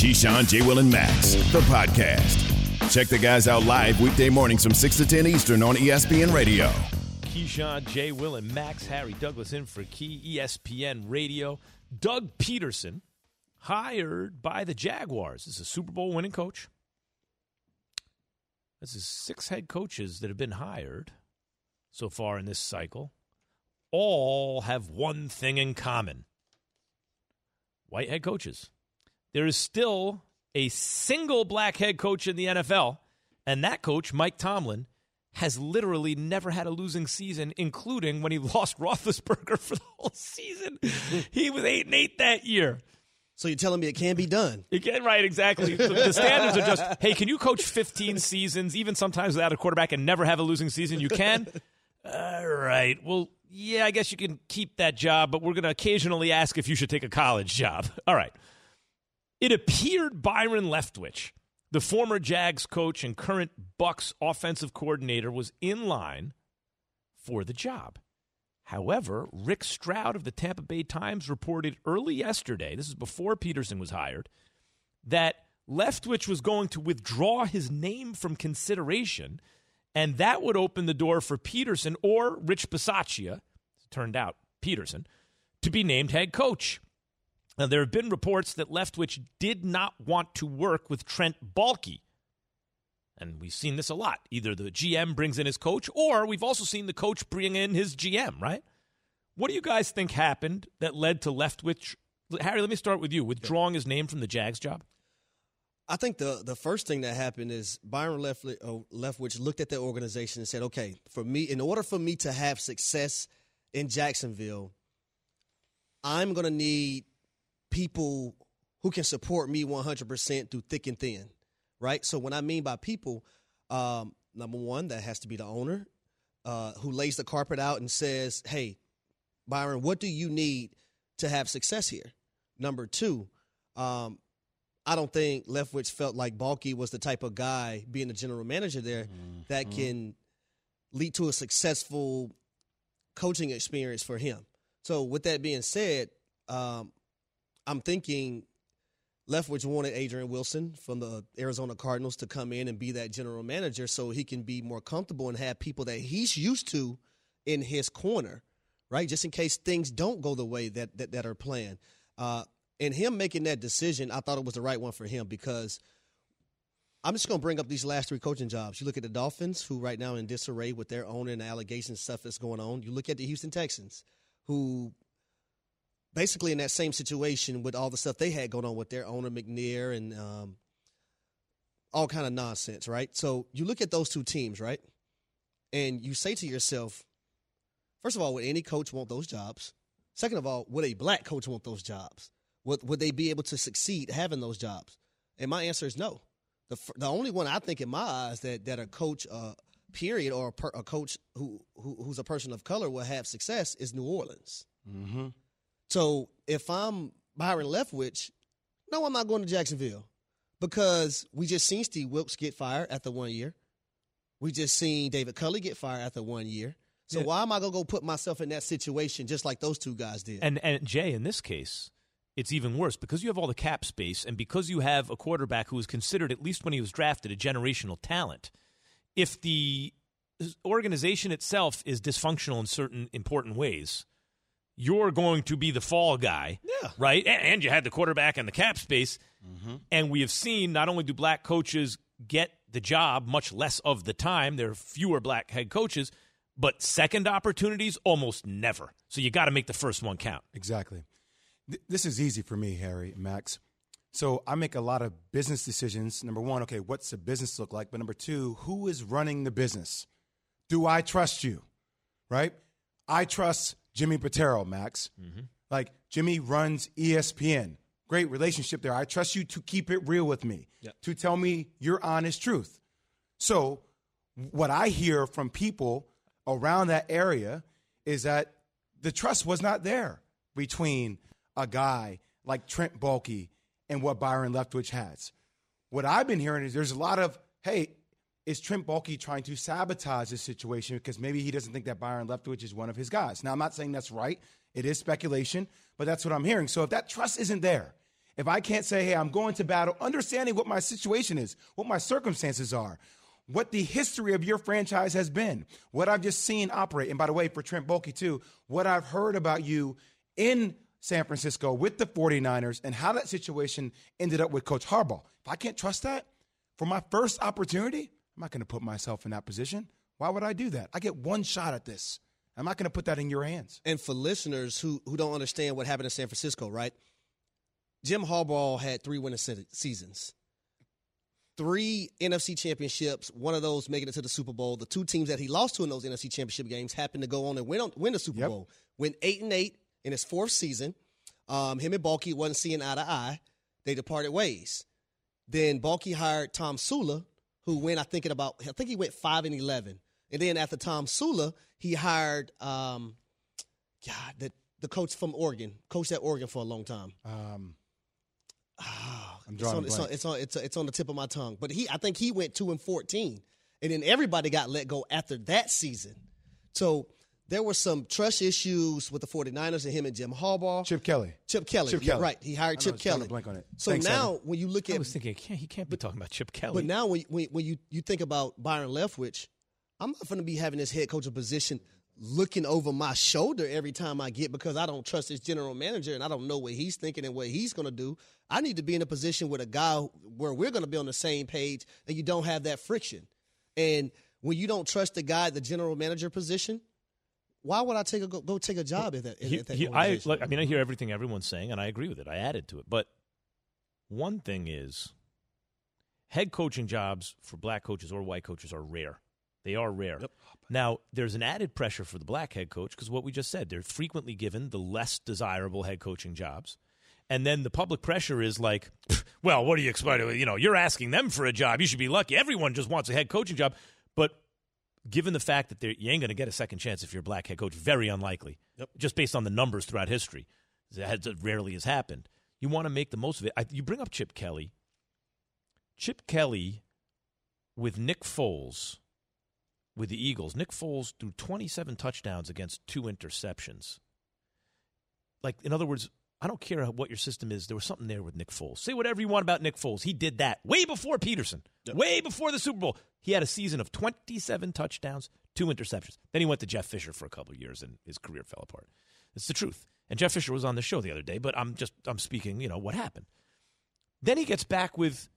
Keyshawn, J. Will, and Max, the podcast. Check the guys out live weekday mornings from 6 to 10 Eastern on ESPN Radio. Keyshawn, J. Will, and Max, Harry Douglas in for Key ESPN Radio. Doug Pederson, hired by the Jaguars, is a Super Bowl winning coach. This is six head coaches that have been hired so far in this cycle. All have one thing in common white head coaches. There is still a single black head coach in the NFL, and that coach, Mike Tomlin, has literally never had a losing season, including when he lost Roethlisberger for the whole season. he was eight and eight that year. So you're telling me it can be done? You get right, exactly. The, the standards are just, hey, can you coach 15 seasons, even sometimes without a quarterback, and never have a losing season? You can. All right. Well, yeah, I guess you can keep that job, but we're going to occasionally ask if you should take a college job. All right. It appeared Byron Leftwich, the former Jags coach and current Bucs offensive coordinator, was in line for the job. However, Rick Stroud of the Tampa Bay Times reported early yesterday, this is before Pederson was hired, that Leftwich was going to withdraw his name from consideration, and that would open the door for Pederson or Rich Bisaccia, turned out Pederson, to be named head coach. Now, there have been reports that Leftwich did not want to work with Trent Baalke. And we've seen this a lot. Either the GM brings in his coach, or we've also seen the coach bring in his GM, right? What do you guys think happened that led to Leftwich? Harry, let me start with you. Withdrawing his name from the Jags job? I think the the first thing that happened is Byron Leftwich, uh, Leftwich looked at the organization and said, "Okay, for me, in order for me to have success in Jacksonville, I'm going to need people who can support me 100% through thick and thin, right? So, what I mean by people, um, number one, that has to be the owner uh, who lays the carpet out and says, hey, Byron, what do you need to have success here? Number two, um, I don't think Leftwich felt like Baalke was the type of guy, being the general manager there, mm-hmm. that can lead to a successful coaching experience for him. So, with that being said, um, I'm thinking Leftwich wanted Adrian Wilson from the Arizona Cardinals to come in and be that general manager so he can be more comfortable and have people that he's used to in his corner, right? Just in case things don't go the way that that, that are planned. Uh, and him making that decision, I thought it was the right one for him because I'm just going to bring up these last three coaching jobs. You look at the Dolphins, who right now in disarray with their owner and the allegations stuff that's going on. You look at the Houston Texans, who basically in that same situation with all the stuff they had going on with their owner McNair and um, all kind of nonsense, right? So you look at those two teams, right, and you say to yourself, first of all, would any coach want those jobs? Second of all, would a black coach want those jobs? Would would they be able to succeed having those jobs? And my answer is no. The the only one I think in my eyes that that a coach. Uh, period, or a, per, a coach who, who, who's a person of color will have success is New Orleans. Mm-hmm. So if I'm Byron Leftwich, no, I'm not going to Jacksonville because we just seen Steve Wilks get fired after one year. We just seen David Culley get fired after one year. So yeah. why am I gonna go put myself in that situation just like those two guys did? And and Jay, in this case, it's even worse because you have all the cap space and because you have a quarterback who was considered, at least when he was drafted, a generational talent. If the organization itself is dysfunctional in certain important ways, you're going to be the fall guy. Yeah. Right? And, and you had the quarterback and the cap space. Mm-hmm. And we have seen not only do black coaches get the job much less of the time, there are fewer black head coaches, but second opportunities almost never. So you got to make the first one count. Exactly. Th- this is easy for me, Harry, Max. So I make a lot of business decisions. Number one, okay, what's the business look like? But number two, who is running the business? Do I trust you? Right? I trust Jimmy Pitaro, Max. Mm-hmm. Like Jimmy runs ESPN. Great relationship there. I trust you to keep it real with me, yep. to tell me your honest truth. So, what I hear from people around that area is that the trust was not there between a guy like Trent Baalke and what Byron Leftwich has. What I've been hearing is there's a lot of, hey, is Trent Baalke trying to sabotage this situation because maybe he doesn't think that Byron Leftwich is one of his guys. Now, I'm not saying that's right. It is speculation, but that's what I'm hearing. So if that trust isn't there, if I can't say, hey, I'm going to battle, understanding what my situation is, what my circumstances are, what the history of your franchise has been, what I've just seen operate. And by the way, for Trent Baalke, too, what I've heard about you in San Francisco with the 49ers and how that situation ended up with Coach Harbaugh. If I can't trust that for my first opportunity, I'm not going to put myself in that position. Why would I do that? I get one shot at this. I'm not going to put that in your hands. And for listeners who who don't understand what happened in San Francisco, right? Jim Harbaugh had three winning seasons, three NFC championships. One of those making it to the Super Bowl. The two teams that he lost to in those NFC championship games happened to go on and win on, win the Super yep. Bowl. Went eight and eight in his fourth season. Um, him and Baalke wasn't seeing eye to eye. They departed ways. Then Baalke hired Tomsula, who went I think at about I think he went five and eleven. And then after Tomsula, he hired um, God, the the coach from Oregon, coached at Oregon for a long time. Um, oh, I'm drawing it's on, it's, on, it's on it's on the tip of my tongue. But he I think he went two and fourteen, and then everybody got let go after that season. So there were some trust issues with the 49ers and him and Jim Harbaugh. Chip Kelly. Chip Kelly. Chip Kelly. right. He hired Chip Kelly. Blank on it. So Thanks, now Evan. when you look at I was thinking he can't, he can't be talking about Chip Kelly. But now when when, when you, you think about Byron Leftwich, I'm not going to be having this head coach position looking over my shoulder every time I get because I don't trust this general manager and I don't know what he's thinking and what he's going to do. I need to be in a position with a guy where we're going to be on the same page and you don't have that friction. And when you don't trust the guy, the general manager position, why would I take a go, go take a job at that? He, at that he, I, look, I mean, I hear everything everyone's saying, and I agree with it. I added to it, but one thing is, head coaching jobs for black coaches or white coaches are rare. They are rare. Yep. Now, there's an added pressure for the black head coach because what we just said, they're frequently given the less desirable head coaching jobs. And then the public pressure is like, well, what are you expect? You know, you're asking them for a job. You should be lucky. Everyone just wants a head coaching job. But given the fact that you ain't going to get a second chance if you're a black head coach, very unlikely, yep. just based on the numbers throughout history. that rarely has happened. You want to make the most of it. I, you bring up Chip Kelly. Chip Kelly with Nick Foles with the Eagles. Nick Foles threw 27 touchdowns against two interceptions. Like, in other words, I don't care what your system is. There was something there with Nick Foles. Say whatever you want about Nick Foles. He did that way before Pederson, yep. way before the Super Bowl. He had a season of 27 touchdowns, two interceptions. Then he went to Jeff Fisher for a couple of years, and his career fell apart. It's the truth. And Jeff Fisher was on the show the other day, but I'm just I'm speaking, you know, what happened. Then he gets back with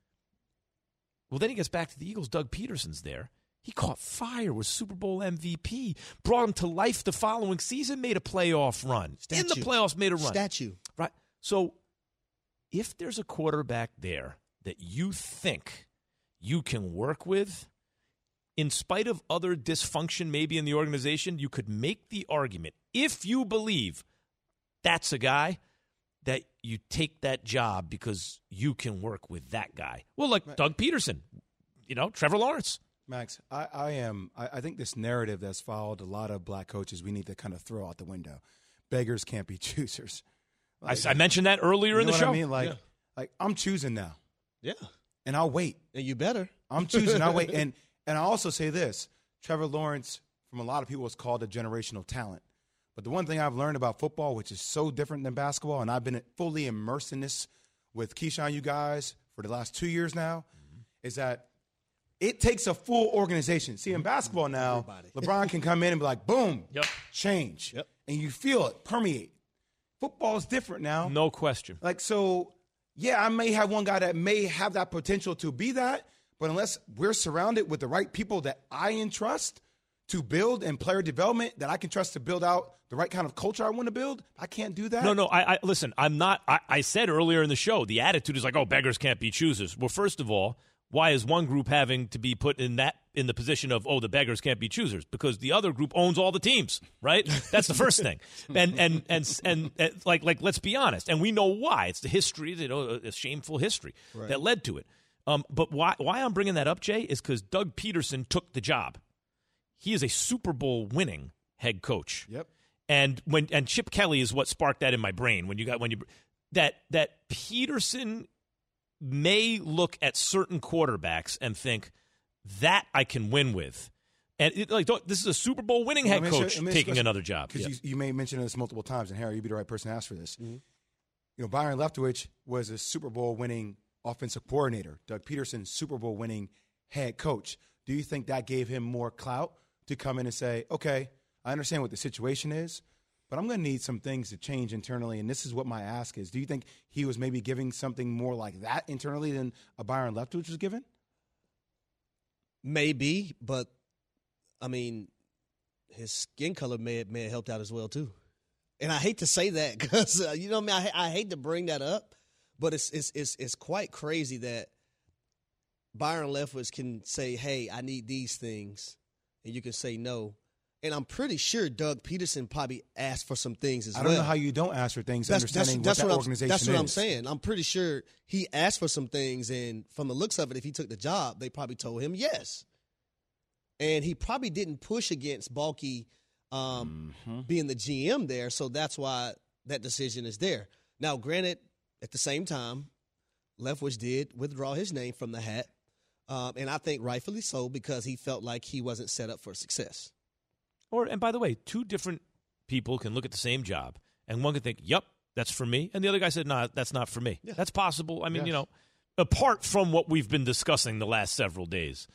well, then he gets back to the Eagles. Doug Pederson's there. He caught fire, was Super Bowl MVP, brought him to life the following season, made a playoff run. Statue. In the playoffs, made a run. Statue. Right. So if there's a quarterback there that you think you can work with, in spite of other dysfunction maybe in the organization, you could make the argument, if you believe that's a guy, that you take that job because you can work with that guy. Well, like right. Doug Pederson, you know, Trevor Lawrence. Max, I, I am. I, I, think this narrative that's followed a lot of black coaches, we need to kind of throw out the window. Beggars can't be choosers. Like, I, I, mentioned that earlier in the show. I mean, like, yeah. like I'm choosing now. Yeah, and I'll wait. And you better. I'm choosing. I'll wait. And and I also say this: Trevor Lawrence, from a lot of people, is called a generational talent. But the one thing I've learned about football, which is so different than basketball, and I've been fully immersed in this with Keyshawn, you guys, for the last two years now, mm-hmm. is that it takes a full organization. See, in mm-hmm. basketball now, LeBron can come in and be like, boom, yep. change. Yep. And you feel it permeate. Football is different now. No question. Like, so, yeah, I may have one guy that may have that potential to be that, but unless we're surrounded with the right people that I entrust to build and player development that I can trust to build out the right kind of culture I want to build, I can't do that. No, no. I, I listen. I'm not. I, I said earlier in the show the attitude is like, oh, beggars can't be choosers. Well, first of all, why is one group having to be put in that in the position of oh the beggars can't be choosers? Because the other group owns all the teams right? That's the first thing. And, and and and and, like like let's be honest. And we know why. It's the history you know a shameful history right. that led to it. Um, but why why I'm bringing that up Jay is because Doug Pederson took the job. He is a Super Bowl winning head coach. Yep. And when and Chip Kelly is what sparked that in my brain when you got when you that that Pederson may look at certain quarterbacks and think that I can win with. And it, like, this is a Super Bowl winning head coach taking another job. Because yeah. you, you, may mention this multiple times, and Harry, you'd be the right person to ask for this. Mm-hmm. you know, Byron Leftwich was a Super Bowl winning offensive coordinator, Doug Pederson, Super Bowl winning head coach. Do you think that gave him more clout to come in and say, okay, I understand what the situation is, but I'm going to need some things to change internally, and this is what my ask is. Do you think he was maybe giving something more like that internally than a Byron Leftwich was given? Maybe, but I mean, his skin color may have, may have helped out as well too. And I hate to say that because uh, you know, I mean, I, I hate to bring that up, but it's it's it's it's quite crazy that Byron Leftwich can say, "Hey, I need these things," and you can say no. And I'm pretty sure Doug Pederson probably asked for some things as well. I don't know how you don't ask for things, understanding what that I'm, organization That's what is. I'm saying. I'm pretty sure he asked for some things, and from the looks of it, if he took the job, they probably told him yes. And he probably didn't push against Baalke um, Mm-hmm. being the GM there, so that's why that decision is there. Now, granted, at the same time, Leftwich did withdraw his name from the hat, um, and I think rightfully so because he felt like he wasn't set up for success. Or and by the way, two different people can look at the same job, and one can think, "Yep, that's for me," and the other guy said, "No, that's not for me." Yeah. That's possible. I mean, you know, apart from what we've been discussing the last several days.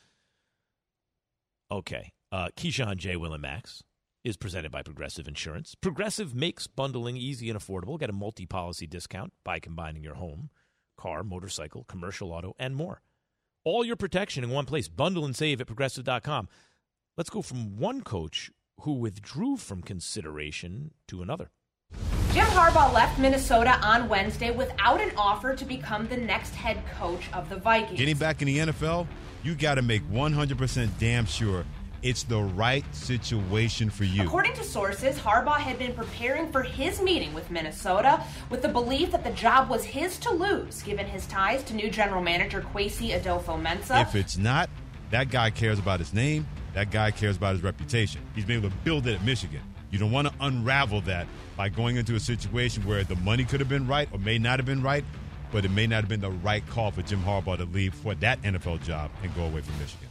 Okay, uh, Keyshawn J. Will and Max is presented by Progressive Insurance. Progressive makes bundling easy and affordable. Get a multi-policy discount by combining your home, car, motorcycle, commercial auto, and more. All your protection in one place. Bundle and save at progressive.com. Let's go from one coach who withdrew from consideration to another. Jim Harbaugh left Minnesota on Wednesday without an offer to become the next head coach of the Vikings. Getting back in the NFL, you got to make 100% damn sure it's the right situation for you. According to sources, Harbaugh had been preparing for his meeting with Minnesota with the belief that the job was his to lose, given his ties to new general manager Kwesi Adofo-Mensah. If it's not, that guy cares about his name. That guy cares about his reputation. He's been able to build it at Michigan. You don't want to unravel that by going into a situation where the money could have been right or may not have been right, but it may not have been the right call for Jim Harbaugh to leave for that NFL job and go away from Michigan.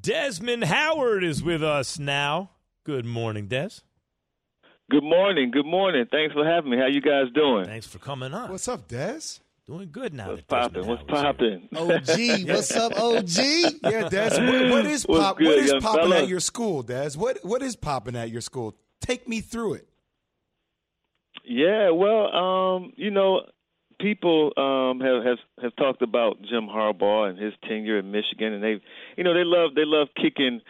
Desmond Howard is with us now. Good morning, Des. Good morning. Good morning. Thanks for having me. How you guys doing? Thanks for coming on. What's up, Des? Doing good now. What's popping? What's Howard's here. popping? OG, what's up, OG? Yeah, Des. What, what is What's pop? good, what is popping fella? at your school, Des? What What is popping at your school? Take me through it. Yeah, well, um, you know, people um, have, have have talked about Jim Harbaugh and his tenure in Michigan, and they, you know, they love they love kicking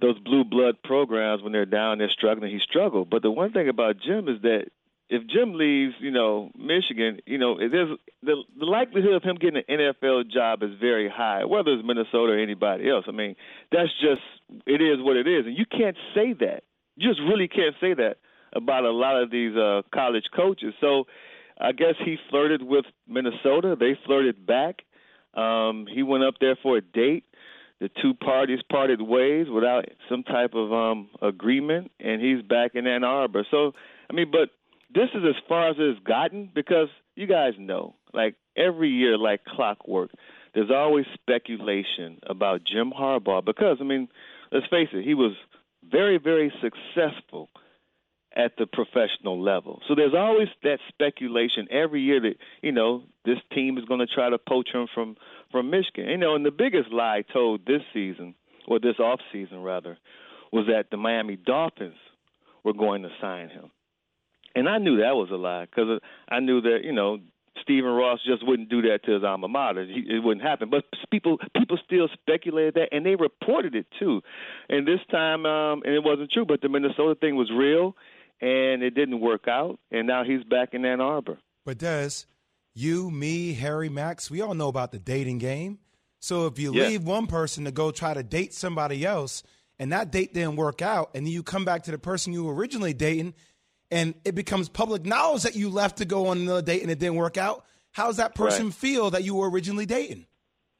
those blue blood programs when they're down there struggling. He struggled, but the one thing about Jim is that if Jim leaves, you know, Michigan, you know, there's the the likelihood of him getting an NFL job is very high, whether it's Minnesota or anybody else. I mean, that's just it is what it is, and you can't say that. You just really can't say that about a lot of these uh, college coaches. So I guess he flirted with Minnesota. They flirted back. Um, he went up there for a date. The two parties parted ways without some type of um, agreement, and he's back in Ann Arbor. So, I mean, but this is as far as it's gotten because you guys know, like every year, like clockwork, there's always speculation about Jim Harbaugh because, I mean, let's face it, he was very, very successful at the professional level. So there's always that speculation every year that you know this team is going to try to poach him from from Michigan. You know, and the biggest lie told this season or this off season rather was that the Miami Dolphins were going to sign him, and I knew that was a lie because I knew that you know Stephen Ross just wouldn't do that to his alma mater. It wouldn't happen. But people people still speculated that, and they reported it too. And this time, um, and it wasn't true. But the Minnesota thing was real, and it didn't work out. And now he's back in Ann Arbor. But Des, you, me, Harry, Max, we all know about the dating game. So if you Yeah. leave one person to go try to date somebody else, and that date didn't work out, and then you come back to the person you were originally dating, and it becomes public knowledge that you left to go on another date and it didn't work out, how does that person Right. feel that you were originally dating?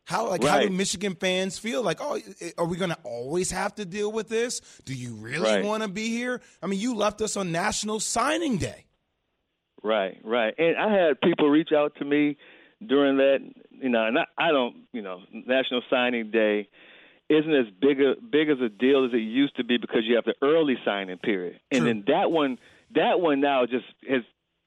How like how do Michigan fans feel? Like, oh, eh, are we going to always have to deal with this? Do you really Right. want to be here? I mean, you left us on National Signing Day. Right, right. And I had people reach out to me during that, you know, and I, I don't, you know, National Signing Day isn't as big a big as a deal as it used to be because you have the early signing period, and True. then that one that one now just has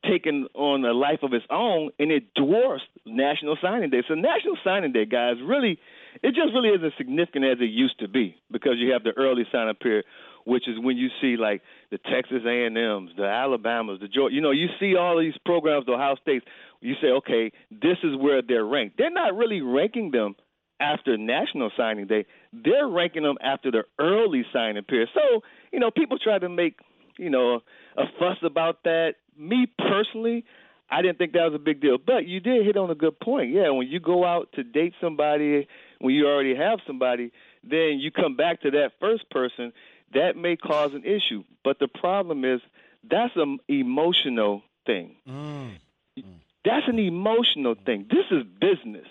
taken on a life of its own, and it dwarfs National Signing Day. So National Signing Day, guys, really, it just really isn't significant as it used to be because you have the early signing period, which is when you see like the Texas A&Ms, the Alabamas, the Georgia. You know, you see all these programs, the Ohio States. You say, okay, this is where they're ranked. They're not really ranking them after National Signing Day. They're ranking them after the early signing period. So, you know, people try to make, you know, a fuss about that. Me personally, I didn't think that was a big deal. But you did hit on a good point. Yeah, when you go out to date somebody, when you already have somebody, then you come back to that first person, that may cause an issue. But the problem is that's an emotional thing. Mm. Mm. That's an emotional thing. This is business.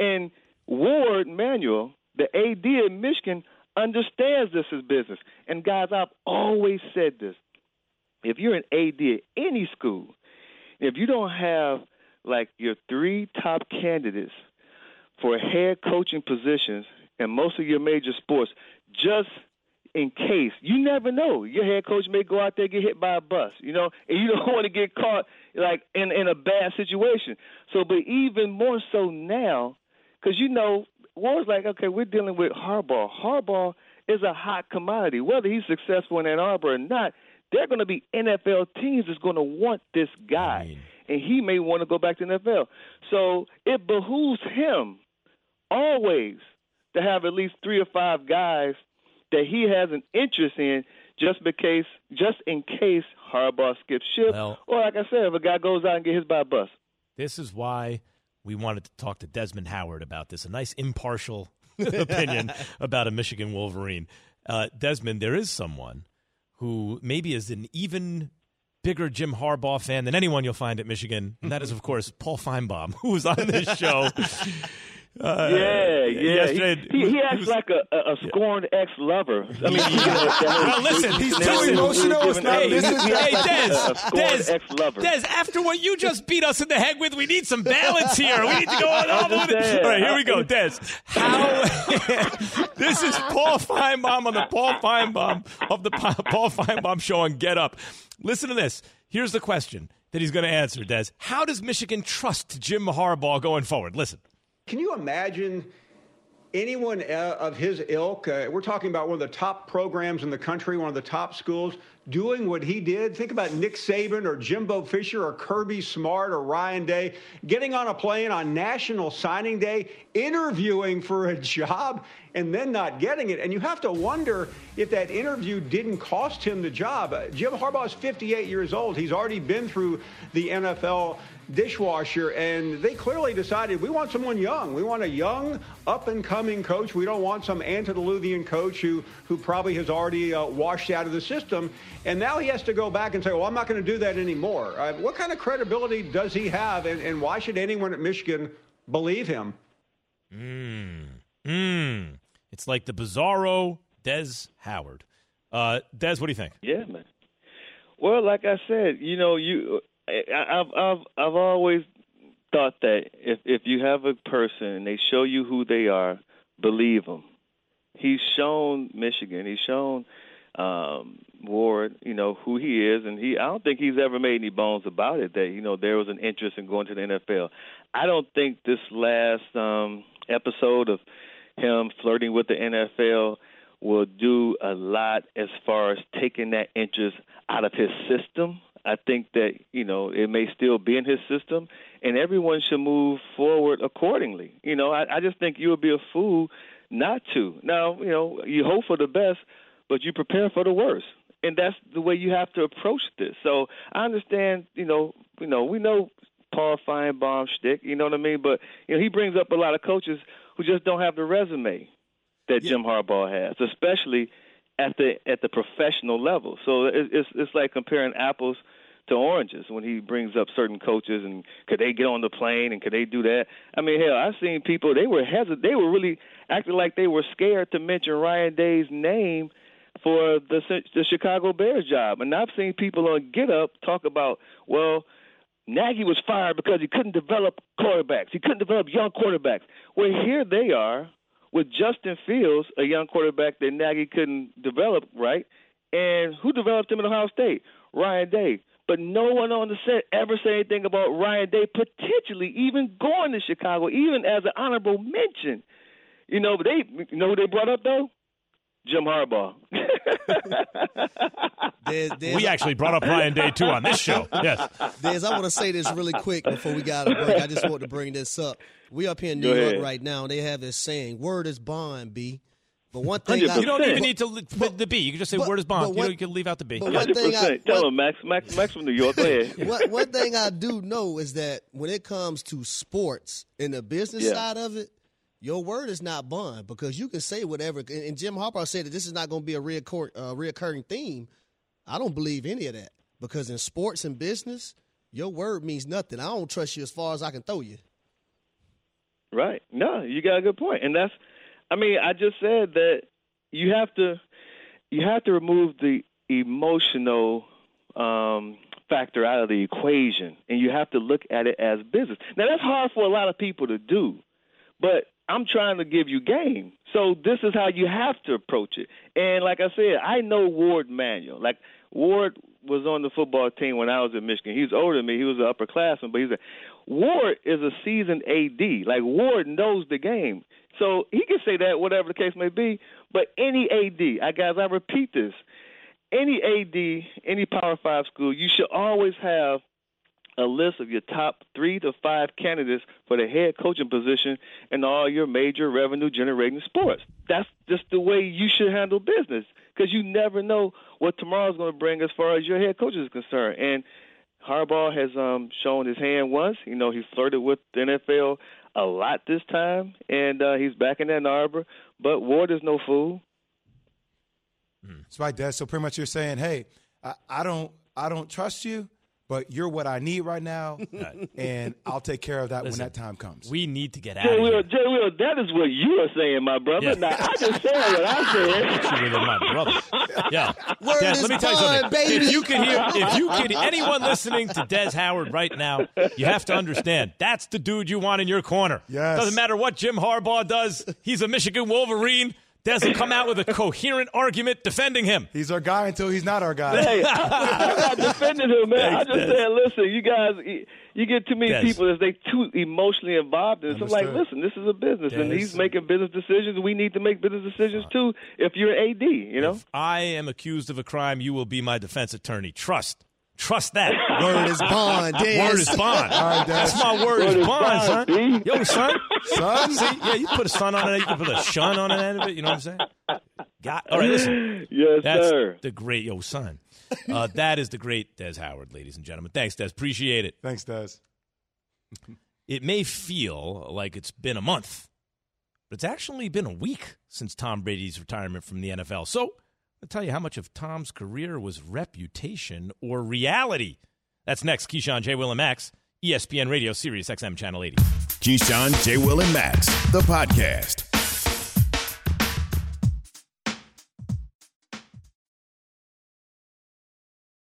And Warde Manuel, the AD in Michigan, understands this is business. And guys, I've always said this. If you're an AD at any school, if you don't have like your three top candidates for head coaching positions in most of your major sports, just in case. You never know. Your head coach may go out there get hit by a bus, you know, and you don't want to get caught like in in a bad situation. So, but even more so now, because you know, Warde's like, okay, we're dealing with Harbaugh. Harbaugh is a hot commodity. Whether he's successful in Ann Arbor or not, there are going to be NFL teams that's going to want this guy, and he may want to go back to NFL. So it behooves him always to have at least three or five guys that he has an interest in just because just in case Harbaugh skips ship. Well- or like I said, if a guy goes out and get hit by a bus. This is why we wanted to talk to Desmond Howard about this. A nice impartial opinion about a Michigan Wolverine. Uh, Desmond, there is someone who maybe is an even bigger Jim Harbaugh fan than anyone you'll find at Michigan, and that is, of course, Paul Finebaum, who was on this show. Uh, yeah, yeah. yesterday- he, he, he he acts was- like a, a, a scorned ex-lover. I mean, Well, listen, He's too listen. emotional. It's not Hey, business. hey, a Des, scorned Des, ex-lover. Des, after what you just beat us in the head with, we need some balance here. We need to go on all the way. All right, here we go, Des. How? this is Paul Finebaum on the Paul Finebaum of the Paul Finebaum show on Get Up. Listen to this. Here's the question that he's going to answer, Des. How does Michigan trust Jim Harbaugh going forward? Listen. Can you imagine anyone of his ilk? Uh, we're talking about one of the top programs in the country, one of the top schools, doing what he did. Think about Nick Saban or Jimbo Fisher or Kirby Smart or Ryan Day getting on a plane on National Signing Day, interviewing for a job, and then not getting it. And you have to wonder if that interview didn't cost him the job. Uh, Jim Harbaugh is 58 years old. He's already been through the NFL dishwasher, and they clearly decided we want someone young. We want a young, up and coming coach. We don't want some antediluvian coach who who probably has already uh, washed out of the system. And now he has to go back and say, "Well, I'm not going to do that anymore." Uh, what kind of credibility does he have, and, and why should anyone at Michigan believe him? Mm. It's like the bizarro Des Howard. Uh, Des, what do you think? Yeah, man. Well, like I said, you know, you I've I've I've always thought that if if you have a person and they show you who they are, believe them. He's shown Michigan. He's shown um, Warde, you know, who he is, and he. I don't think he's ever made any bones about it that you know there was an interest in going to the NFL. I don't think this last um, episode of him flirting with the NFL will do a lot as far as taking that interest out of his system. I think that you know it may still be in his system, and everyone should move forward accordingly. You know, I, I just think you would be a fool not to. Now, you know, you hope for the best, but you prepare for the worst, and that's the way you have to approach this. So I understand. You know, you know, we know Paul Finebaum shtick. You know what I mean? But you know, he brings up a lot of coaches who just don't have the resume that Jim Harbaugh has, especially at the at the professional level. So it, it's it's like comparing apples to oranges when he brings up certain coaches and could they get on the plane and could they do that? I mean, hell, I've seen people they were hesitant, they were really acting like they were scared to mention Ryan Day's name for the the Chicago Bears job, and I've seen people on Get Up talk about well. Nagy was fired because he couldn't develop quarterbacks. He couldn't develop young quarterbacks. Well, here they are with Justin Fields, a young quarterback that Nagy couldn't develop right, and who developed him at Ohio State? Ryan Day. But no one on the set ever said anything about Ryan Day potentially even going to Chicago, even as an honorable mention. You know, but they you know who they brought up though? Jim Harbaugh. There's, there's, We actually brought up Ryan Day too on this show. Yes. Des, I want to say this really quick before we got a break. I just want to bring this up. We up here in New York right now. and They have this saying, "Word is bond, b." But one thing, I, You don't even need to li- put the B. You can just say but- word is but bond. You, know, you can leave out the B. but Yeah. what- Hundred thing I- Tell what- him, Max. Max. Max from New York. Go ahead. one, one thing I do know is that when it comes to sports and the business Yeah. side of it, your word is not bond because you can say whatever. And, and Jim Harbaugh said that this is not going to be a reoccur, uh, reoccurring theme. I don't believe any of that because in sports and business, your word means nothing. I don't trust you as far as I can throw you. Right. No, you got a good point, and that's. I mean, I just said that you have to, you have to remove the emotional um, factor out of the equation, and you have to look at it as business. Now, that's hard for a lot of people to do, but I'm trying to give you game. So this is how you have to approach it. And like I said, I know Warde Manuel. Like Warde was on the football team when I was at Michigan. He's older than me. He was an upperclassman, but he's a Warde is a seasoned AD. Like Warde knows the game. So he can say that whatever the case may be, but any AD, I guys I repeat this. Any AD, any Power 5 school, you should always have a list of your top three to five candidates for the head coaching position in all your major revenue generating sports. That's just the way you should handle business because you never know what tomorrow's going to bring as far as your head coach is concerned. And Harbaugh has um, shown his hand once. You know, he flirted with the NFL a lot this time, and uh, he's back in Ann Arbor. But Warde is no fool. That's right, Dad. So pretty much you're saying, hey, I, I don't, I don't trust you, but you're what I need right now, and I'll take care of that Listen, when that time comes. We need to get out Jay of Will, here. Jay Will, that is what you are saying, my brother. Yeah. Now, I just said what I said. Actually, my brother. Yeah. Word Des, is let me tell you something. baby. If you can hear, if you can, anyone listening to Des Howard right now, you have to understand that's the dude you want in your corner. Yes. Doesn't matter what Jim Harbaugh does. He's a Michigan Wolverine. Des will come out with a coherent argument defending him. He's our guy until he's not our guy. Hey, I'm not defending him, man. I just Des. said, listen, you guys, you- you get too many Des. people that they too emotionally involved in. it. So I'm like, listen, this is a business, and he's making business decisions. We need to make business decisions too. If you're AD, you know. If I am accused of a crime, you will be my defense attorney. Trust. Trust that. Word is bond. Des. Word is bond. All right, That's my word, Word is is bond, bond, son. B. Yo, son. Son? See, yeah, you put a son on it. You can put a shun on the end of it. You know what I'm saying? Got. All right, listen. Yes, That's sir. the great yo son. Uh, that is the great Des Howard, ladies and gentlemen. Thanks, Des. Appreciate it. Thanks, Des. It may feel like it's been a month, but it's actually been a week since Tom Brady's retirement from the NFL. So I'll tell you how much of Tom's career was reputation or reality. That's next. Keyshawn, J. Will, and Max, ESPN Radio, Sirius XM, Channel 80. Keyshawn, J. Will, and Max, the podcast.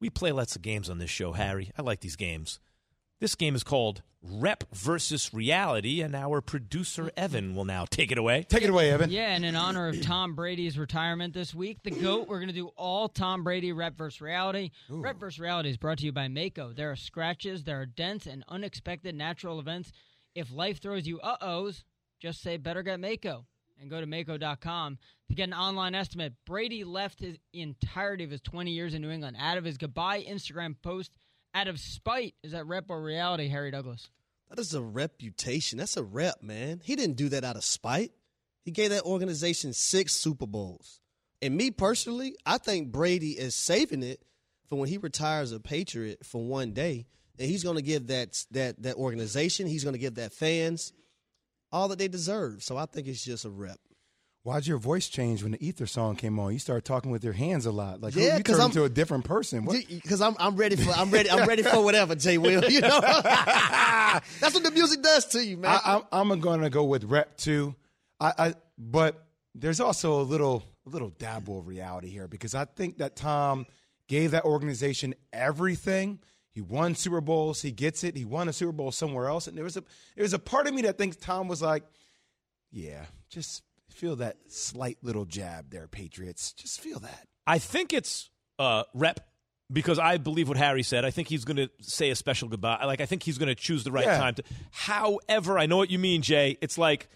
We play lots of games on this show, Harry. I like these games. This game is called Rep versus Reality, and our producer, Evan, will now take it away. Take it away, Evan. Yeah, and in honor of Tom Brady's retirement this week, the GOAT, we're going to do all Tom Brady rep versus reality. Rep versus reality is brought to you by Maaco. There are scratches, there are dents, and unexpected natural events. If life throws you uh ohs, just say better get Maaco. And go to Maaco.com to get an online estimate. Brady left his entirety of his 20 years in New England out of his goodbye Instagram post out of spite. Is that rep or reality, Harry Douglas? That is a reputation. That's a rep, man. He didn't do that out of spite. He gave that organization six Super Bowls. And me personally, I think Brady is saving it for when he retires a Patriot for one day. And he's going to give that that that organization, he's going to give that fans all that they deserve. So I think it's just a rep. Why'd your voice change when the Ether song came on? You started talking with your hands a lot. Like, Yeah, you 'cause turned I'm- into a different person. Because I'm I'm ready for I'm ready I'm ready for whatever Jay Will. You know, that's what the music does to you, man. I, I'm, I'm going to go with rep too. I, I, but there's also a little, a little dabble of reality here because I think that Tom gave that organization everything. He won Super Bowls. He gets it. He won a Super Bowl somewhere else. And there was a, there was a part of me that thinks Tom was like, yeah, just feel that slight little jab there, Patriots. Just feel that. I think it's uh, rep because I believe what Harry said. I think he's going to say a special goodbye. Like I think he's going to choose the right Yeah. time to. However, I know what you mean, Jay. It's like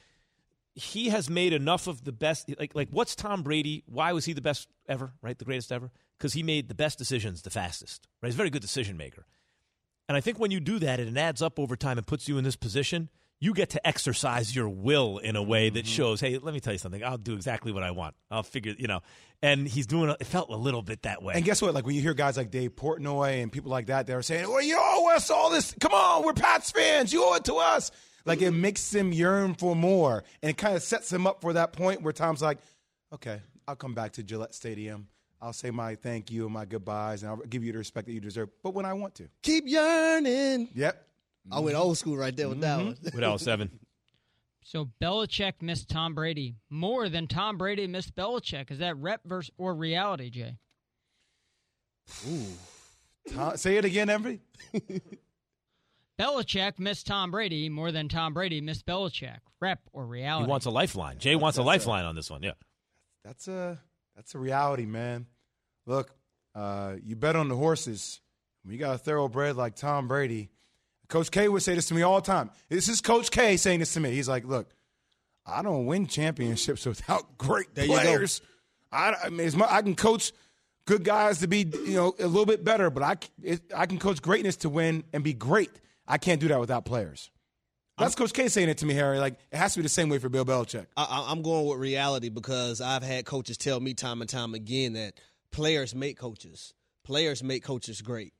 he has made enough of the best. Like like what's Tom Brady? Why was he the best ever? Right, the greatest ever? Because he made the best decisions the fastest. Right, he's a very good decision maker. And I think when you do that, and it adds up over time and puts you in this position. You get to exercise your will in a way that mm-hmm. shows, hey, let me tell you something. I'll do exactly what I want. I'll figure, you know. And he's doing. It felt a little bit that way. And guess what? Like when you hear guys like Dave Portnoy and people like that, they're saying, "Well, you owe us all this. Come on, we're Pats fans. You owe it to us." Like it makes them yearn for more, and it kind of sets them up for that point where Tom's like, "Okay, I'll come back to Gillette Stadium. I'll say my thank you and my goodbyes, and I'll give you the respect that you deserve, but when I want to." Keep yearning. Yep. I went old school right there with that mm-hmm. one. With L seven. So Belichick missed Tom Brady more than Tom Brady missed Belichick. Is that rep versus or reality, Jay? Tom, say it again, Envy. Belichick missed Tom Brady more than Tom Brady missed Belichick. Rep or reality? He wants a lifeline. Jay wants a lifeline on this one. Yeah. That's a that's a reality, man. Look, uh, you bet on the horses. When you got a thoroughbred like Tom Brady, Coach K would say this to me all the time. This is Coach K saying this to me. He's like, "Look, I don't win championships without great There players. I, I mean, my, I can coach good guys to be, you know, a little bit better, but I, it, I can coach greatness to win and be great. I can't do that without players." That's Coach K saying it to me, Harry. Like it has to be the same way for Bill Belichick. I, I- I'm going with reality because I've had coaches tell me time and time again that players make coaches. Players make coaches great,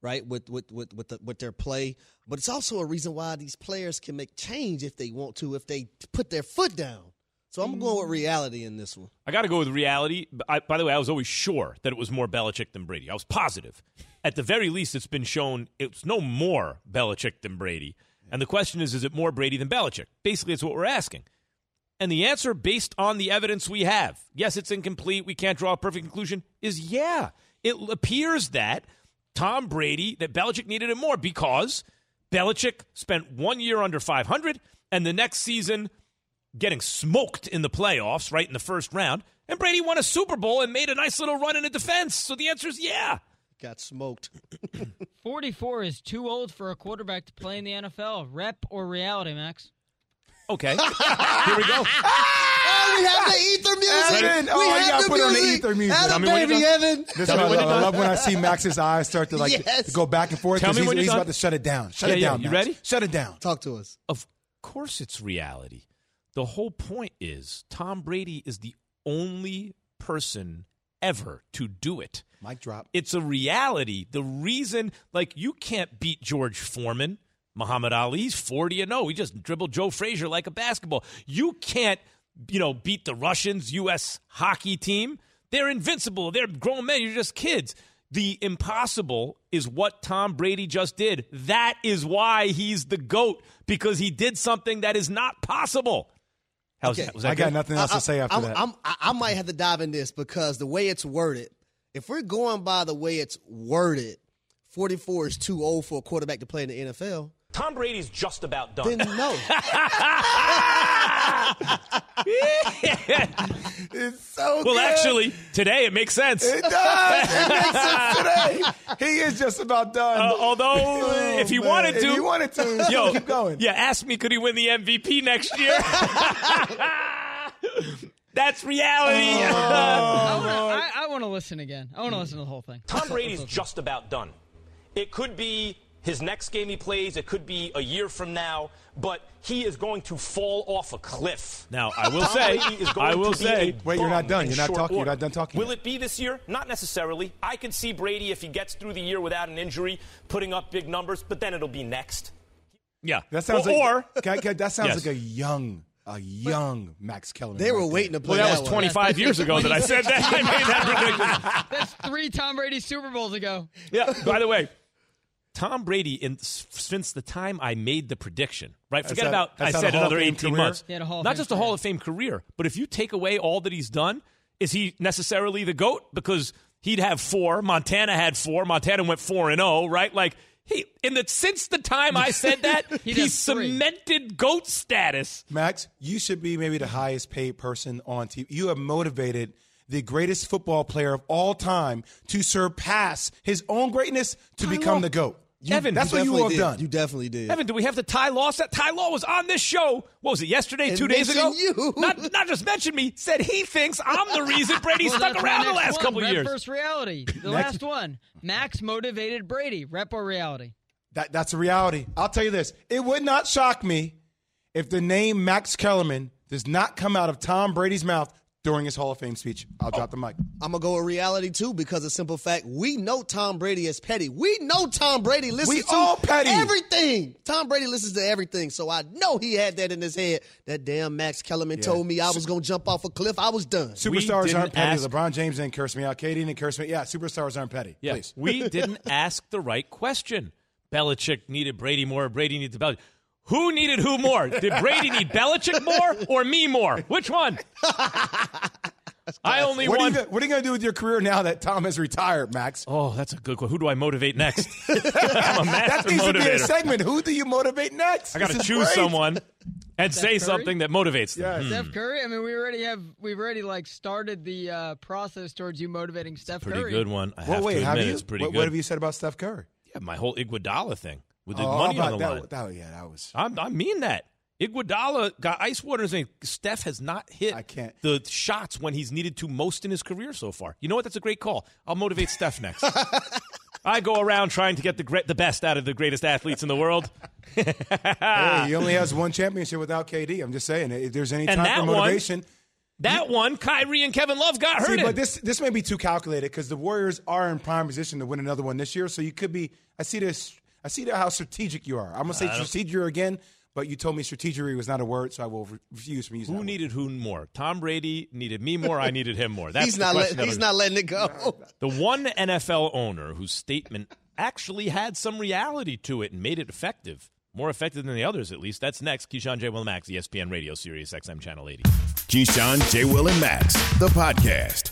right? With with with with, the, with their play, but it's also a reason why these players can make change if they want to, if they put their foot down. So I'm going with reality in this one. I got to go with reality. I, by the way, I was always sure that it was more Belichick than Brady. I was positive. At the very least, it's been shown it's no more Belichick than Brady. And the question is, is it more Brady than Belichick? Basically, it's what we're asking. And the answer, based on the evidence we have, yes, it's incomplete, we can't draw a perfect conclusion, is yeah. It appears that Tom Brady, that Belichick needed it more because Belichick spent one year under 500 and the next season getting smoked in the playoffs, right in the first round. And Brady won a Super Bowl and made a nice little run in the defense. So the answer is yeah. Got smoked. 44 is too old for a quarterback to play in the NFL. Rep or reality, Max? Okay. Here we go. Oh, we have the ether music. Evan! We Oh, you have gotta the put on the ether music. Atta Tell me when baby, you're Evan. This Tell is me what when I, you're I done. love when I see Max's eyes start to like Yes. go back and forth Tell because me he's, when you're he's done. about to shut it down. Shut Yeah, it yeah. down. You Max. ready? Shut it down. Talk to us. Of course, it's reality. The whole point is Tom Brady is the only person ever to do it. Mic drop. It's a reality. The reason, like, you can't beat George Foreman, Muhammad Ali. He's 40 and 0. He just dribbled Joe Frazier like a basketball. You can't, you know, beat the Russians, U.S. hockey team. They're invincible. They're grown men. You're just kids. The impossible is what Tom Brady just did. That is why he's the GOAT, because he did something that is not possible. How's Okay. that? Was that I got nothing else I- to say after I'm- that. I'm- I, I might have to dive in this because the way it's worded, if we're going by the way it's worded, 44 is too old for a quarterback to play in the NFL. Tom Brady's just about done. Then no. It's so Well, good. actually, today it makes sense. it does. It makes sense today. He is just about done. Uh, although, if he man. wanted to, If he wanted to, yo, keep going. Yeah, ask me, could he win the MVP next year? That's reality. I want to listen again. I want to listen to the whole thing. Tom Brady's just about done. It could be his next game he plays, it could be a year from now, but he is going to fall off a cliff. Now, I will Tom say, is going I will to say- Wait, you're not done. You're not short talking- you're not done talking Will yet. it be this year? Not necessarily. I can see Brady, if he gets through the year without an injury, putting up big numbers, but then it'll be next. yeah. That sounds or, like or Can I- can that sounds Yes. like a young, a young Max Kellerman. They were right there. waiting to play well, that that was one. 25 years ago that I said that. I made that prediction. That's three Tom Brady Super Bowls ago. Yeah. By the way, Tom Brady, in, since the time I made the prediction, right? Forget had- about I that's had a said another 18 months. He had a Hall of Not just a Hall of Fame career, but if you take away all that he's done, is he necessarily the GOAT? Because he'd have four. Montana had four. Montana went 4 and 0, right? Like, he, in the, since the time I said that, He'd he's three. cemented GOAT status. Max, you should be maybe the highest paid person on TV. You have motivated the greatest football player of all time to surpass his own greatness to Ty become Law- the GOAT. You- Evan, that's you what you definitely have did. done. You definitely did. Evan, do we have the Ty Law set? Ty Law was on this show. What was it, yesterday, And two days ago? you. Not, not just mentioned me, said he thinks I'm the reason Brady Well, stuck that's my around the last one, couple Rep years. Versus reality. The last one. Max motivated Brady. Rep or reality? That, that's a reality. I'll tell you this. It would not shock me if the name Max Kellerman does not come out of Tom Brady's mouth during his Hall of Fame speech. I'll drop the mic. I'm gonna go with reality too because of simple fact we know Tom Brady is petty. We know Tom Brady listens We to all petty. everything. Tom Brady listens to everything, so I know he had that in his head. That damn Max Kellerman told me I was gonna jump off a cliff. I was done. Superstars aren't petty. ask- LeBron James didn't curse me out. KD didn't curse me. Yeah, superstars aren't petty. Yeah, Please. we didn't ask the right question. Belichick needed Brady more. Brady needed Belichick. Who needed who more? Did Brady need Belichick more or me more? Which one? I only What are, want. you, what are you going to do with your career now that Tom has retired, Max? Oh, that's a good question. Who do I motivate next? I'm a that master needs to be a segment. Who do you motivate next? I got to choose great. someone and say Curry? something that motivates them. Yes. Hmm. Steph Curry. I mean, we already have. We've already like started the uh, process towards you motivating Steph Curry. Pretty Curry. good one. I Well, have wait, to have you? it's pretty what, good. what have you said about Steph Curry? Yeah, my whole Iguodala thing with the Oh, money on the about line. that, that- yeah, that was. I'm, I mean that. Iguodala got ice water in his. Steph has not hit I can't- the shots when he's needed to most in his career so far. You know what? That's a great call. I'll motivate Steph next. I go around trying to get the great, the best out of the greatest athletes in the world. hey, he only has one championship without KD. I'm just saying, if there's any And time that for one- motivation. That one, Kyrie and Kevin Love got hurt but this this may be too calculated because the Warriors are in prime position to win another one this year. So you could be. I see this. I see how strategic you are. I'm gonna say strategic again, but you told me strategery was not a word, so I will re- refuse from using. who that needed who more? Tom Brady needed me more. I needed him more. That's he's not question letting he's it. not letting it go. The one NFL owner whose statement actually had some reality to it and made it effective, more effective than the others at least. That's next. Keyshawn J. Will Max, ESPN Radio, Sirius XM Channel 80. Keyshawn, J. Will, and Max, the podcast.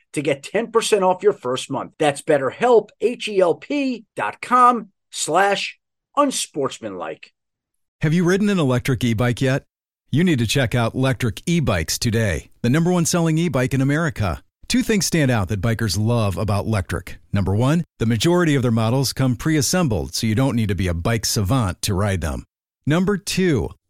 to get 10% off your first month. That's betterhelp, H-E-L-P dot com slash unsportsmanlike. Have you ridden an electric e bike yet? You need to check out Lectric E Bikes today, the number one selling e bike in America. Two things stand out that bikers love about Lectric. Number one, the majority of their models come pre assembled, so you don't need to be a bike savant to ride them. Number two,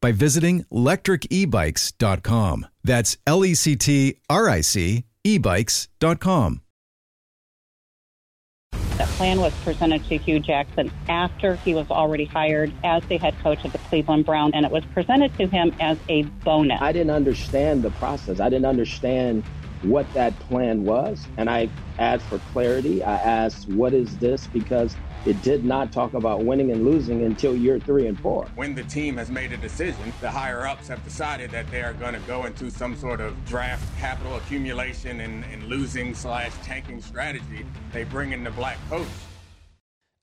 by visiting lectricebikes.com. That's L E C T R I C ebikes.com. That plan was presented to Hue Jackson after he was already hired as the head coach of the Cleveland Browns, and it was presented to him as a bonus. I didn't understand the process. I didn't understand what that plan was. And I asked for clarity. I asked, what is this? Because it did not talk about winning and losing until year three and four. When the team has made a decision, the higher ups have decided that they are going to go into some sort of draft capital accumulation and, and losing slash tanking strategy. They bring in the black coach.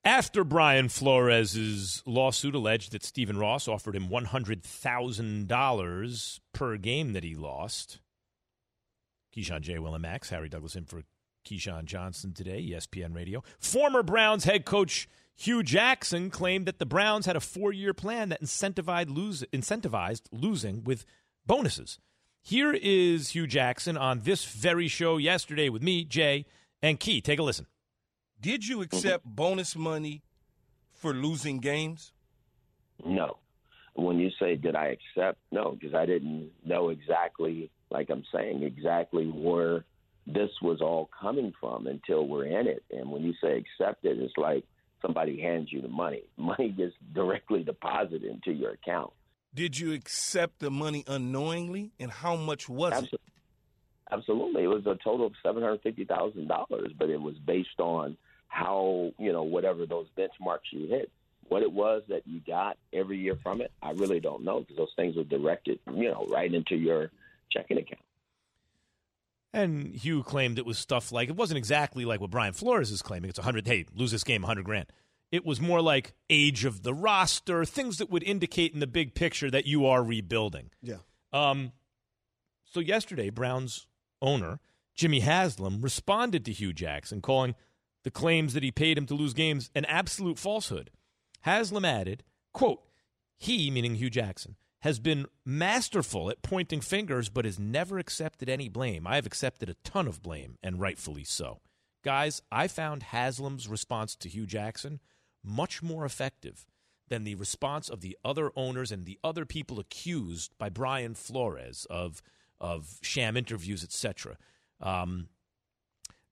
After Brian Flores' lawsuit alleged that Stephen Ross offered him $100,000 per game that he lost, Keyshawn J. Will Max, Harry Douglas in for Keyshawn Johnson today, ESPN Radio. Former Browns head coach Hue Jackson claimed that the Browns had a four year plan that incentivized, lose, incentivized losing with bonuses. Here is Hue Jackson on this very show yesterday with me, Jay, and Key. Take a listen. Did you mhm. accept bonus money for losing games? No. When you say did I accept, no, because I didn't know exactly, like I'm saying, exactly where this was all coming from until we're in it. And when you say accept it, it's like somebody hands you the money. Money gets directly deposited into your account. Did you accept the money unknowingly, and how much was it? Absolutely. It was a total of $750,000, but it was based on how, you know, whatever those benchmarks you hit. What it was that you got every year from it, I really don't know because those things were directed, you know, right into your checking account. And Hue claimed it was stuff like it wasn't exactly like what Brian Flores is claiming. It's a hundred. Hey, lose this game, hundred grand. It was more like age of the roster, things that would indicate in the big picture that you are rebuilding. Yeah. Um. So yesterday, Browns owner Jimmy Haslam responded to Hue Jackson, calling the claims that he paid him to lose games an absolute falsehood. Haslam added, "quote He, meaning Hue Jackson." Has been masterful at pointing fingers, but has never accepted any blame. I have accepted a ton of blame, and rightfully so. Guys, I found Haslam's response to Hue Jackson much more effective than the response of the other owners and the other people accused by Brian Flores of of sham interviews, etc. Um,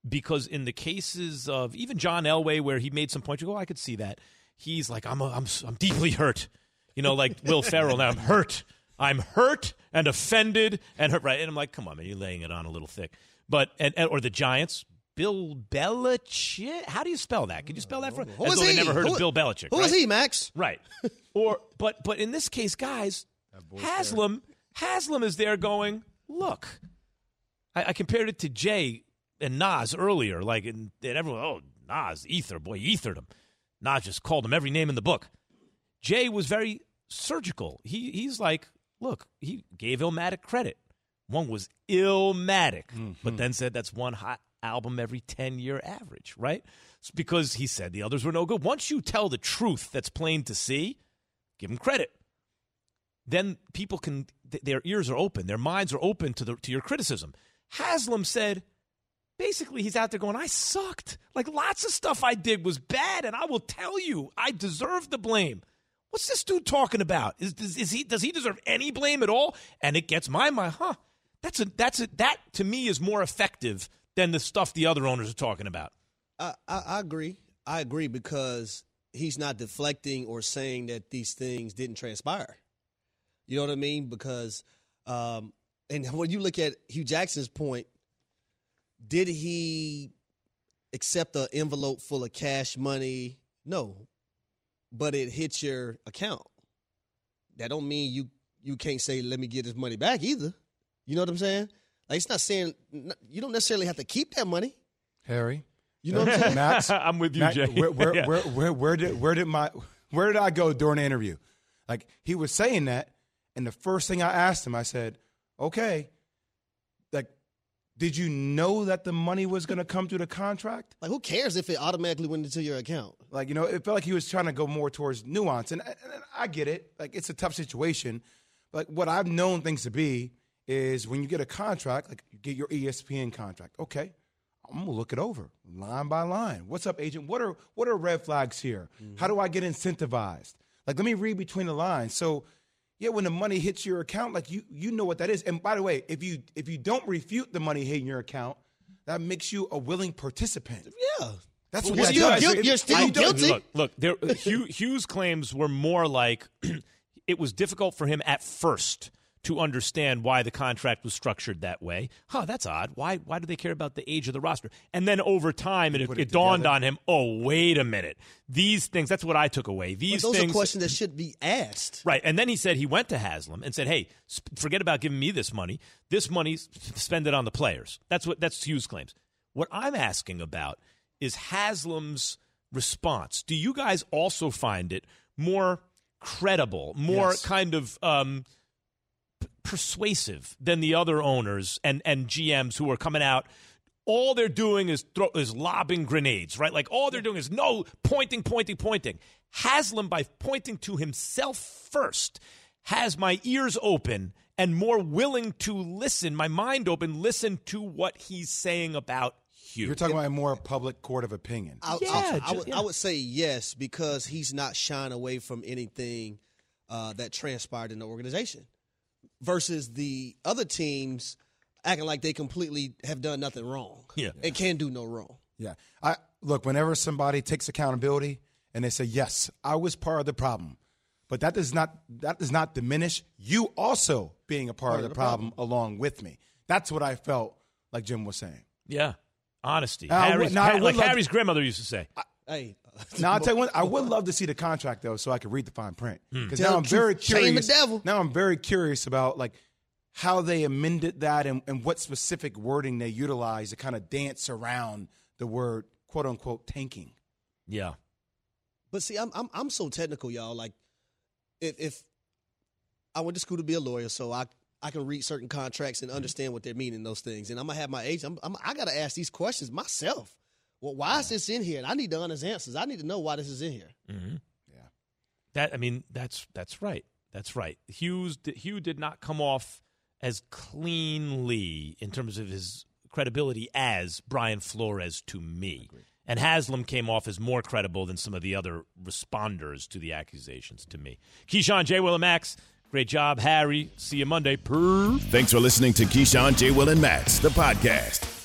because in the cases of even John Elway, where he made some points, you go, oh, I could see that. He's like, I'm, a, I'm, I'm deeply hurt. You know, like Will Ferrell. Now I'm hurt. I'm hurt and offended and hurt. Right, and I'm like, come on, man, you're laying it on a little thick. But and, and or the Giants, Bill Belichick. How do you spell that? Can you spell that for? Who as is though they he? never heard Who- of Bill Belichick. Who right? is he, Max? Right. Or but but in this case, guys, Haslam Haslam is there going, look. I, I compared it to Jay and Nas earlier, like and, and everyone, oh Nas, Ether, boy, he ethered him. Nas just called him every name in the book. Jay was very surgical. He he's like, look, he gave Illmatic credit. One was Illmatic, but mm-hmm. then said that's one hot album every 10 year average, right? It's because he said the others were no good. Once you tell the truth that's plain to see, give him credit. Then people can th- their ears are open, their minds are open to the to your criticism. Haslam said basically he's out there going, I sucked. Like lots of stuff I did was bad, and I will tell you, I deserve the blame. What's this dude talking about? Is, is, is he does he deserve any blame at all? And it gets my mind, huh? That's a that's a that to me is more effective than the stuff the other owners are talking about. I, I, I agree. I agree because he's not deflecting or saying that these things didn't transpire. You know what I mean? Because, um, and when you look at Hue Jackson's point, did he accept an envelope full of cash money? No, but it hits your account. That don't mean you you can't say let me get this money back either. You know what I'm saying? Like it's not saying you don't necessarily have to keep that money. Harry. You know what I'm saying? Max, I'm with you, Max, Jay. Where, where, Yeah. where, where, where did where did my where did I go during the interview? Like he was saying that, and the first thing I asked him, I said, "Okay, like, did you know that the money was going to come through the contract? Like who cares if it automatically went into your account? Like, you know, it felt like he was trying to go more towards nuance, and, and I get it. Like, it's a tough situation, but what I've known things to be is when you get a contract, like you get your ESPN contract. Okay, I'm gonna look it over line by line. What's up, agent? What are what are red flags here? How mm-hmm. do I get incentivized? Like, let me read between the lines. So, yeah, when the money hits your account, like you you know what that is. And by the way, if you if you don't refute the money hitting your account, that makes you a willing participant. Yeah. That's Well, what you're that does. guil- you're still you guilty. Look, look. There, Hue, Hue's claims were more like it was difficult for him at first to understand why the contract was structured that way. Huh, that's odd. Why? Why do they care about the age of the roster? And then over time, it, it, dawned on him. Oh, wait a minute. These things. That's what I took away. These But those things. are questions that should be asked. Right. And then he said he went to Haslam and said, "Hey, sp- forget about giving me this money. This money, spend it on the players." That's what that's Hue's claims. What I'm asking about is Haslam's response. Do you guys also find it more credible, more Yes. kind of um, persuasive than the other owners and and GMs who are coming out? All they're doing is throw, is lobbing grenades, right? Like all they're doing is no pointing, pointing, pointing. Haslam, by pointing to himself first, has my ears open and more willing to listen, my mind open, listen to what he's saying about Hue. You're talking about a more public court of opinion. I, Yeah, I, I ju- would, yeah. I would say yes because he's not shying away from anything uh, that transpired in the organization versus the other teams acting like they completely have done nothing wrong. Yeah. And can do no wrong. Yeah. I look, whenever somebody takes accountability and they say, "Yes, I was part of the problem." But that does not that does not diminish you also being a part, of the, problem, along with me. That's what I felt like Jim was saying. Yeah. Honesty. I would- Harry's, now, I like love- Harry's grandmother used to say. Hey, Now I'll tell you what, I would love to see the contract though, so I could read the fine print. Hmm. Because Tell now I'm the very shame the curious. devil. Now I'm very curious about like how they amended that and, and what specific wording they utilize to kind of dance around the word quote unquote tanking. Yeah. But see, I'm I'm I'm so technical, y'all. Like, if if I went to school to be a lawyer, so I I can read certain contracts and understand what they're meaning those things, and I'm gonna have my agent. I'm, I'm, I got to ask these questions myself. Well, why is this in here? And I need to honest answers. I need to know why this is in here. Mm-hmm. Yeah. That I mean, that's that's right. That's right. Hue's Hue did not come off as cleanly in terms of his credibility as Brian Flores to me. And Haslam came off as more credible than some of the other responders to the accusations to me. Keyshawn, J. Will, and Max, great job. Harry, see you Monday. Per. Thanks for listening to Keyshawn, J. Will, and Max, the podcast.